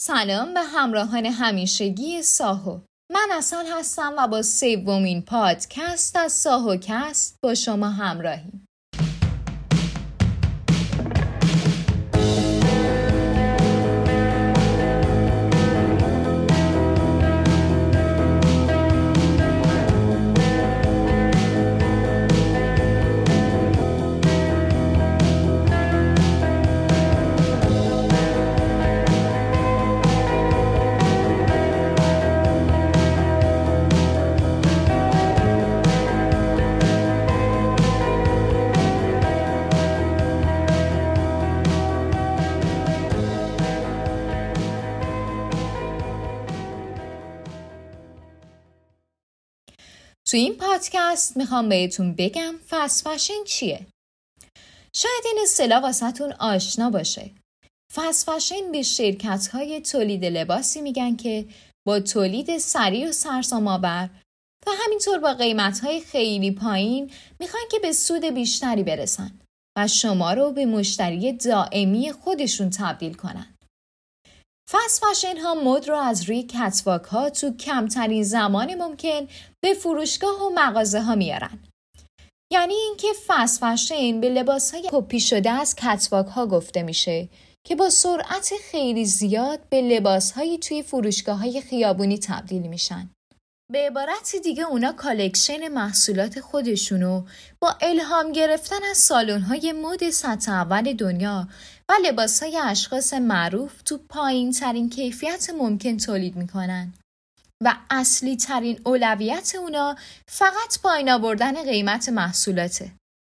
سلام به همراهان همیشگی ساهو. من اصل هستم و با سومین پادکست از ساهوکست با شما همراهیم. تو این پادکست می‌خوام بهتون بگم فست فشن چیه شاید این اصطلاح واسهتون آشنا باشه فست فشن به شرکت های تولید لباسی میگن که با تولید سریع و سرسام آور و همینطور با قیمت های خیلی پایین می‌خوان که به سود بیشتری برسن و شما رو به مشتری دائمی خودشون تبدیل کنن. فست فشن ها مد رو از روی کتواک ها تو کمترین زمان ممکن به فروشگاه و مغازه ها میارن. یعنی اینکه fast fashion به لباس های کپی شده از catwalk ها گفته میشه که با سرعت خیلی زیاد به لباس های توی فروشگاه های خیابونی تبدیل میشن. به عبارت دیگه اونا collection محصولات خودشونو با الهام گرفتن از سالن های مد سطح اول دنیا و لباس های اشخاص معروف تو پایین ترین کیفیت ممکن تولید می‌کنن و اصلی ترین اولویت اونا فقط پایین آوردن قیمت محصولاته.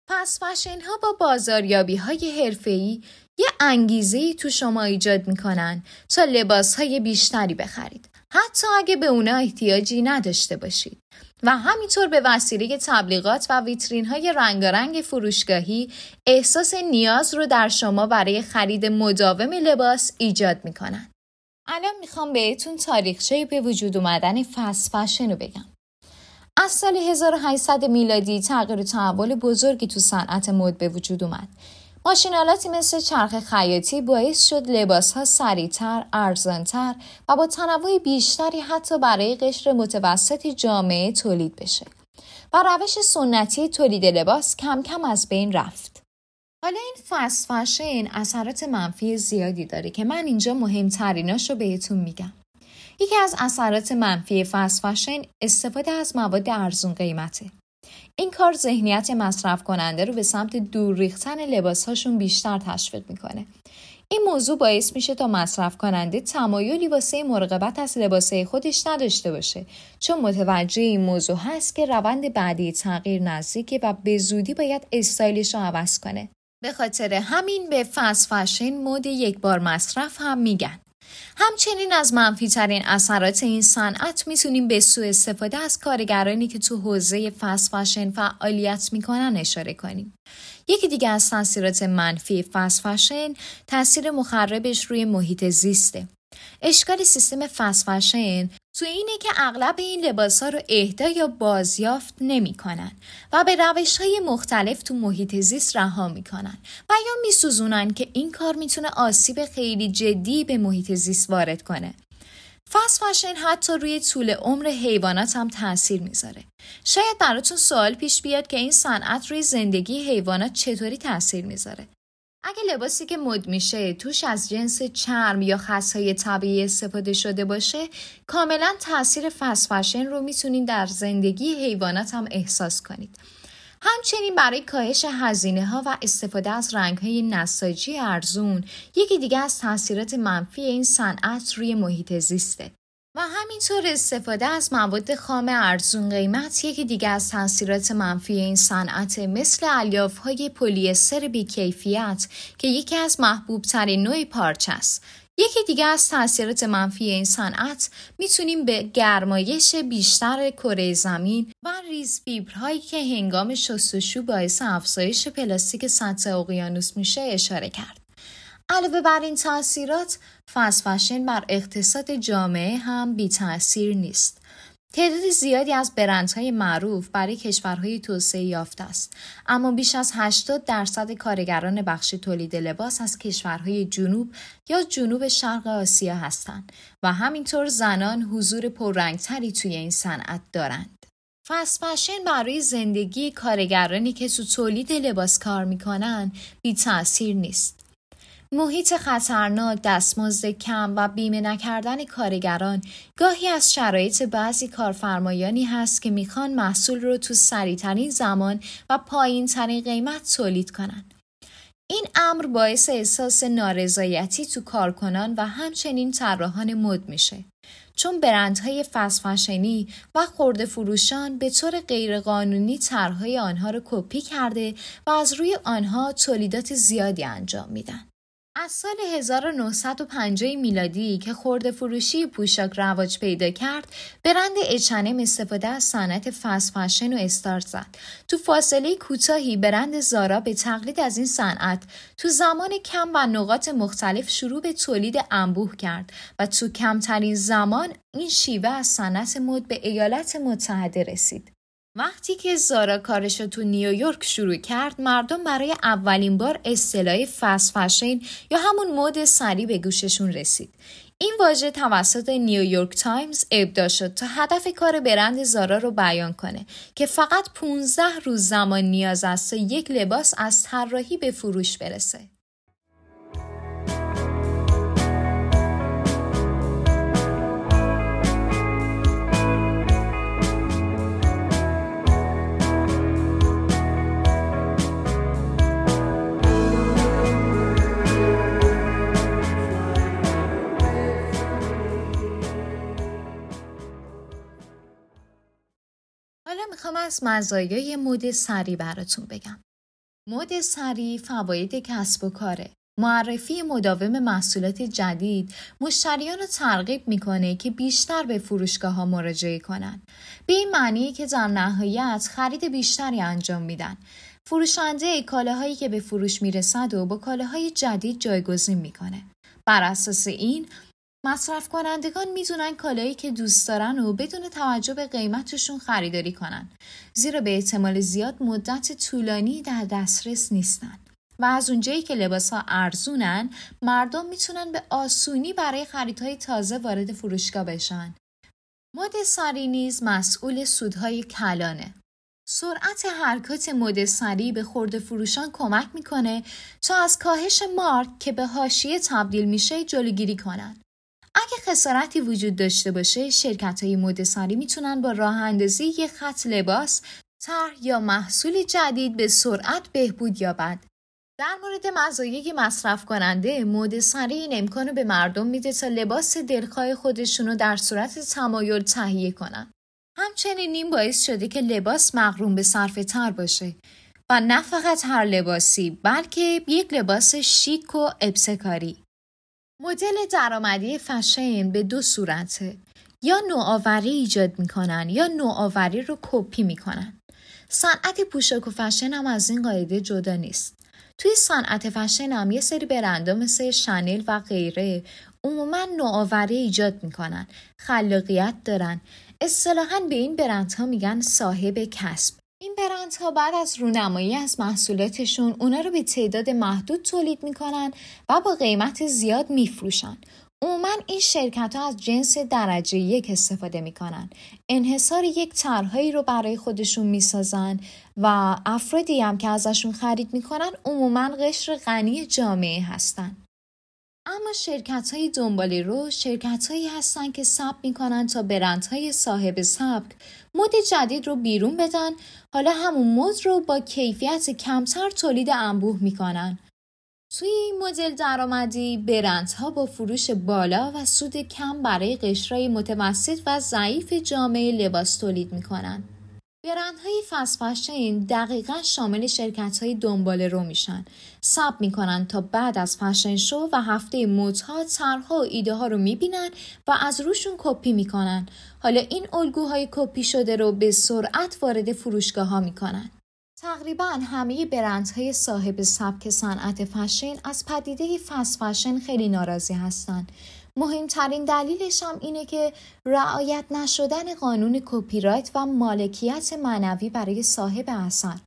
پس فشن ها با بازاریابی های حرفه‌ای یه انگیزه تو شما ایجاد می‌کنن تا لباس های بیشتری بخرید. حتی اگه به اونا احتیاجی نداشته باشید. و همینطور به وسیله تبلیغات و ویترین های رنگارنگ فروشگاهی احساس نیاز رو در شما برای خرید مداوم لباس ایجاد می‌کنن. الان می‌خوام بهتون تاریخچه به وجود اومدن فست فشن رو بگم. از سال 1800 میلادی تغییر و تحول بزرگی تو صنعت مد به وجود اومد ماشینالاتی مثل چرخ خیاطی باعث شد لباس ها سریعتر، ارزانتر و با تنوع بیشتری حتی برای قشر متوسطی جامعه تولید بشه و روش سنتی تولید لباس کم کم از بین رفت. حالا این فست فشن اثرات منفی زیادی داره که من اینجا مهمتریناش رو بهتون میگم. یکی از اثرات منفی فست فشن استفاده از مواد ارزون قیمته. این کار ذهنیت مصرف کننده رو به سمت دور ریختن لباسهاشون بیشتر تشویق می‌کنه. این موضوع باعث میشه تا مصرف کننده تمایلی واسه مراقبت از لباسه خودش نداشته باشه چون متوجه این موضوع هست که روند بعدی تغییر نزدیکه و به زودی باید استایلش رو عوض کنه. به خاطر همین به فست فشن مود یک بار مصرف هم میگن. همچنین از منفی ترین اثرات این صنعت می‌تونیم به سوء استفاده از کارگرانی که تو حوزه فست فشن فعالیت می‌کنن اشاره کنیم. یکی دیگه از تاثیرات منفی فست فشن تاثیر مخربش روی محیط زیسته. اشکال سیستم فست فشن تو اینه که اغلب این لباس ها رو اهدا یا بازیافت نمی کنن و به روش های مختلف تو محیط زیست رها می‌کنن و یا میسوزونن که این کار می‌تونه آسیب خیلی جدی به محیط زیست وارد کنه. فست فشن حتی روی طول عمر حیوانات هم تاثیر می‌ذاره. شاید براتون سوال پیش بیاد که این صنعت روی زندگی حیوانات چطوری تاثیر می‌ذاره. اگه لباسی که مد میشه توش از جنس چرم یا خصهای طبیعی استفاده شده باشه کاملا تاثیر فست فشن رو می‌تونید در زندگی حیوانات هم احساس کنید. همچنین برای کاهش هزینه ها و استفاده از رنگ های نساجی ارزون یکی دیگه از تاثیرات منفی این صنعت روی محیط زیسته. و همینطور استفاده از مواد خام ارزون قیمت یکی دیگه از تاثیرات منفی این صنعت مثل الیاف های پلیستر بیکیفیت که یکی از محبوب ترین نوع پارچه است. یکی دیگه از تاثیرات منفی این صنعت می‌تونیم به گرمایش بیشتر کره زمین و ریز فیبرهایی که هنگام شستشو باعث افزایش پلاستیک سطح اقیانوس میشه اشاره کرد. علاوه بر این تاثیرات فست فشن بر اقتصاد جامعه هم بی تاثیر نیست تعداد زیادی از برندهای معروف برای کشورهای توسعه یافته است اما بیش از 80 درصد کارگران بخش تولید لباس از کشورهای جنوب یا جنوب شرق آسیا هستند و همینطور زنان حضور پررنگتری توی این صنعت دارند. فست فشن برای زندگی کارگرانی که تو تولید لباس کار می‌کنن بی تاثیر نیست. محیط خطرناک، دستمزد کم و بیمه نکردن کارگران گاهی از شرایط بعضی کارفرمایانی هست که می‌خوان محصول رو تو سریعترین زمان و پایین ترین قیمت تولید کنند. این امر باعث احساس نارضایتی تو کارکنان و همچنین طراحان مد میشه. چون برندهای فسفشنی و خورده فروشان به طور غیرقانونی طرحهای آنها را کپی کرده و از روی آنها تولیدات زیادی انجام میدن. از سال 1950 میلادی که خورده فروشی پوشاک رواج پیدا کرد، برند اچنم استفاده از صنعت فست فشن و استارت زد. تو فاصله کوتاهی برند زارا به تقلید از این صنعت تو زمان کم و نقاط مختلف شروع به تولید انبوه کرد و تو کمترین زمان این شیوه از صنعت مد به ایالات متحده رسید. وقتی که زارا کارش تو نیویورک شروع کرد مردم برای اولین بار اصطلاح fast fashion یا همون مد سریع به گوششون رسید. این واژه توسط نیویورک تایمز ابداع شد تا هدف کار برند زارا رو بیان کنه که فقط 15 روز زمان نیاز است تا یک لباس از طراحی به فروش برسه. می‌خوام از مزایای مد سری براتون بگم. مد سری فواید کسب و کاره. معرفی مداوم محصولات جدید مشتریان رو ترغیب می‌کنه که بیشتر به فروشگاه ها مراجعه کنن. به این معنی که در نهایت خرید بیشتری انجام میدن. فروشنده کالاهایی که به فروش می‌رسد و با کالاهای جدید جایگزین می‌کنه. بر اساس این مصرف کنندگان می‌تونن کالایی که دوست دارن و بدون توجه به قیمتشون خریداری کنن. زیرا به احتمال زیاد مدت طولانی در دسترس نیستن. و از اونجایی که لباس ها ارزونن مردم می‌تونن به آسونی برای خریدهای تازه وارد فروشگاه بشن. مد سری نیز مسئول سودهای کلانه. سرعت حرکات مد سری به خورده فروشان کمک می‌کنه تا از کاهش مارک که به حاشیه تبدیل میشه جلوگیری کنند. اگه خسارتی وجود داشته باشه شرکت های مد سری می‌تونن با راه اندازی یک خط لباس طرح یا محصول جدید به سرعت بهبود یابد در مورد مزایای مصرف کننده مد سری این امکان به مردم میده تا لباس دلخواه خودشون رو در صورت تمایل تهیه کنن. همچنین این باعث شده که لباس مغروم به صرفه تر باشه و نه فقط هر لباسی بلکه یک لباس شیک و ابتکاری. مدل درآمدی فشن به دو صورته. یا نوآوری ایجاد می‌کنن یا نوآوری رو کپی می‌کنن. صنعت پوشاک و فشن هم از این قاعده جدا نیست. توی صنعت فشن هم یه سری برندها مثل شنل و غیره عموما نوآوری ایجاد می‌کنن. خلاقیت دارن. اصطلاحا به این برندها میگن صاحب کسب. این برندها بعد از رونمایی از محصولاتشون اونا رو به تعداد محدود تولید می‌کنن و با قیمت زیاد میفروشن. عموما این شرکت ها از جنس درجه یک استفاده می‌کنن. انحصار یک طرحهایی رو برای خودشون می‌سازن و افرادی هم که ازشون خرید می‌کنن عموما قشر غنی جامعه هستن. اما شرکت های دنبال رو شرکت هایی هستن که ثبت می‌کنن تا برندهای صاحب سبک مد جدید رو بیرون بدن. حالا همون مد رو با کیفیت کمتر تولید انبوه می‌کنن. توی این مدل درآمدی برندها با فروش بالا و سود کم برای قشرهای متوسط و ضعیف جامعه لباس تولید می‌کنن. برندهای فست فشن دقیقا شامل شرکت های دنبال رو میشن. سب می‌کنن تا بعد از فشن شو و هفته مدها طرحها و ایده ها رو می‌بینن و از روشون کپی می‌کنن. حالا این الگوهای کپی شده رو به سرعت وارد فروشگاه ها می‌کنن. تقریبا همه برندهای صاحب سبک صنعت فشن از پدیده fast fashion خیلی ناراضی هستند مهمترین دلیلش هم اینه که رعایت نشدن قانون کپی رایت و مالکیت معنوی برای صاحب اثر.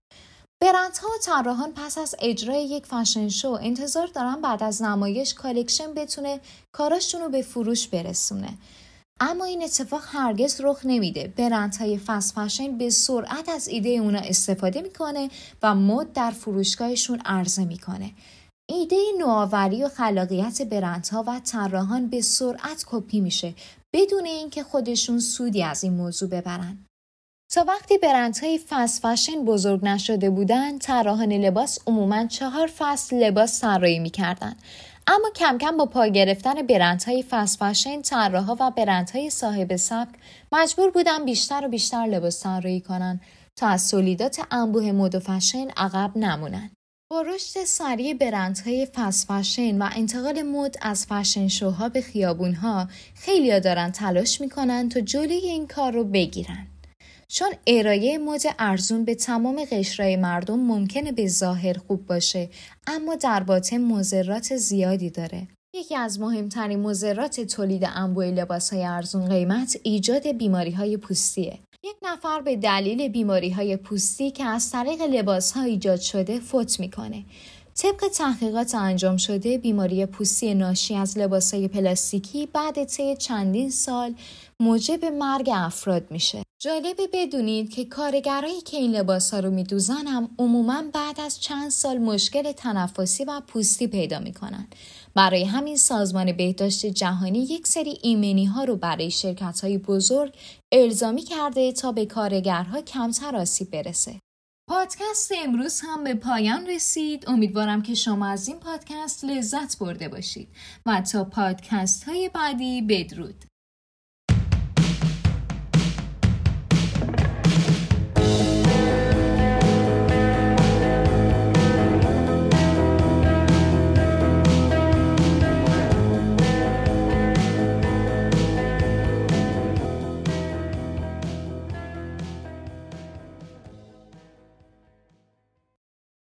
برندها و طراحان پس از اجرای یک fashion show انتظار دارن بعد از نمایش collection بتونه کاراشون رو به فروش برسونه. اما این اتفاق هرگز رخ نمیده. برندهای fast fashion به سرعت از ایده اونا استفاده می‌کنه و مد در فروشگاهشون عرضه می‌کنه. ایده نوآوری و خلاقیت برندها و طراحان به سرعت کپی میشه بدون اینکه خودشون سودی از این موضوع ببرن. تا وقتی برندهای فست فشن بزرگ نشده بودند طراحان لباس عموما چهار فصل لباس طراحی می‌کردند اما کم کم با پا گرفتن برندهای فست فشن طراحها و برندهای صاحب سبک مجبور بودن بیشتر و بیشتر لباس طراحی کنند تا از تولیدات انبوه مد و فشن عقب نمونند با رشد سریع برندهای فست فشن و انتقال مد از فشن شوها به خیابونها خیلیا دارن تلاش می‌کنن تا جلوی این کار رو بگیرن. چون ارائه مد ارزون به تمام قشرهای مردم ممکنه به ظاهر خوب باشه اما در باطن مضرات زیادی داره. یکی از مهمترین مضرات تولید انبوه لباس های ارزون قیمت ایجاد بیماری های پوستیه. یک نفر به دلیل بیماری های پوستی که از طریق لباس ها ایجاد شده فوت می‌کنه. طبق تحقیقات انجام شده بیماری پوستی ناشی از لباس های پلاستیکی بعد طی چندین سال موجب مرگ افراد میشه. جالبه بدونید که کارگرایی که این لباس ها رو میدوزن هم عموما بعد از چند سال مشکل تنفسی و پوستی پیدا می‌کنن. برای همین سازمان بهداشت جهانی یک سری ایمنی ها رو برای شرکت های بزرگ الزامی کرده تا به کارگرها کمتر آسیب برسه. پادکست امروز هم به پایان رسید. امیدوارم که شما از این پادکست لذت برده باشید. و تا پادکست های بعدی بدرود.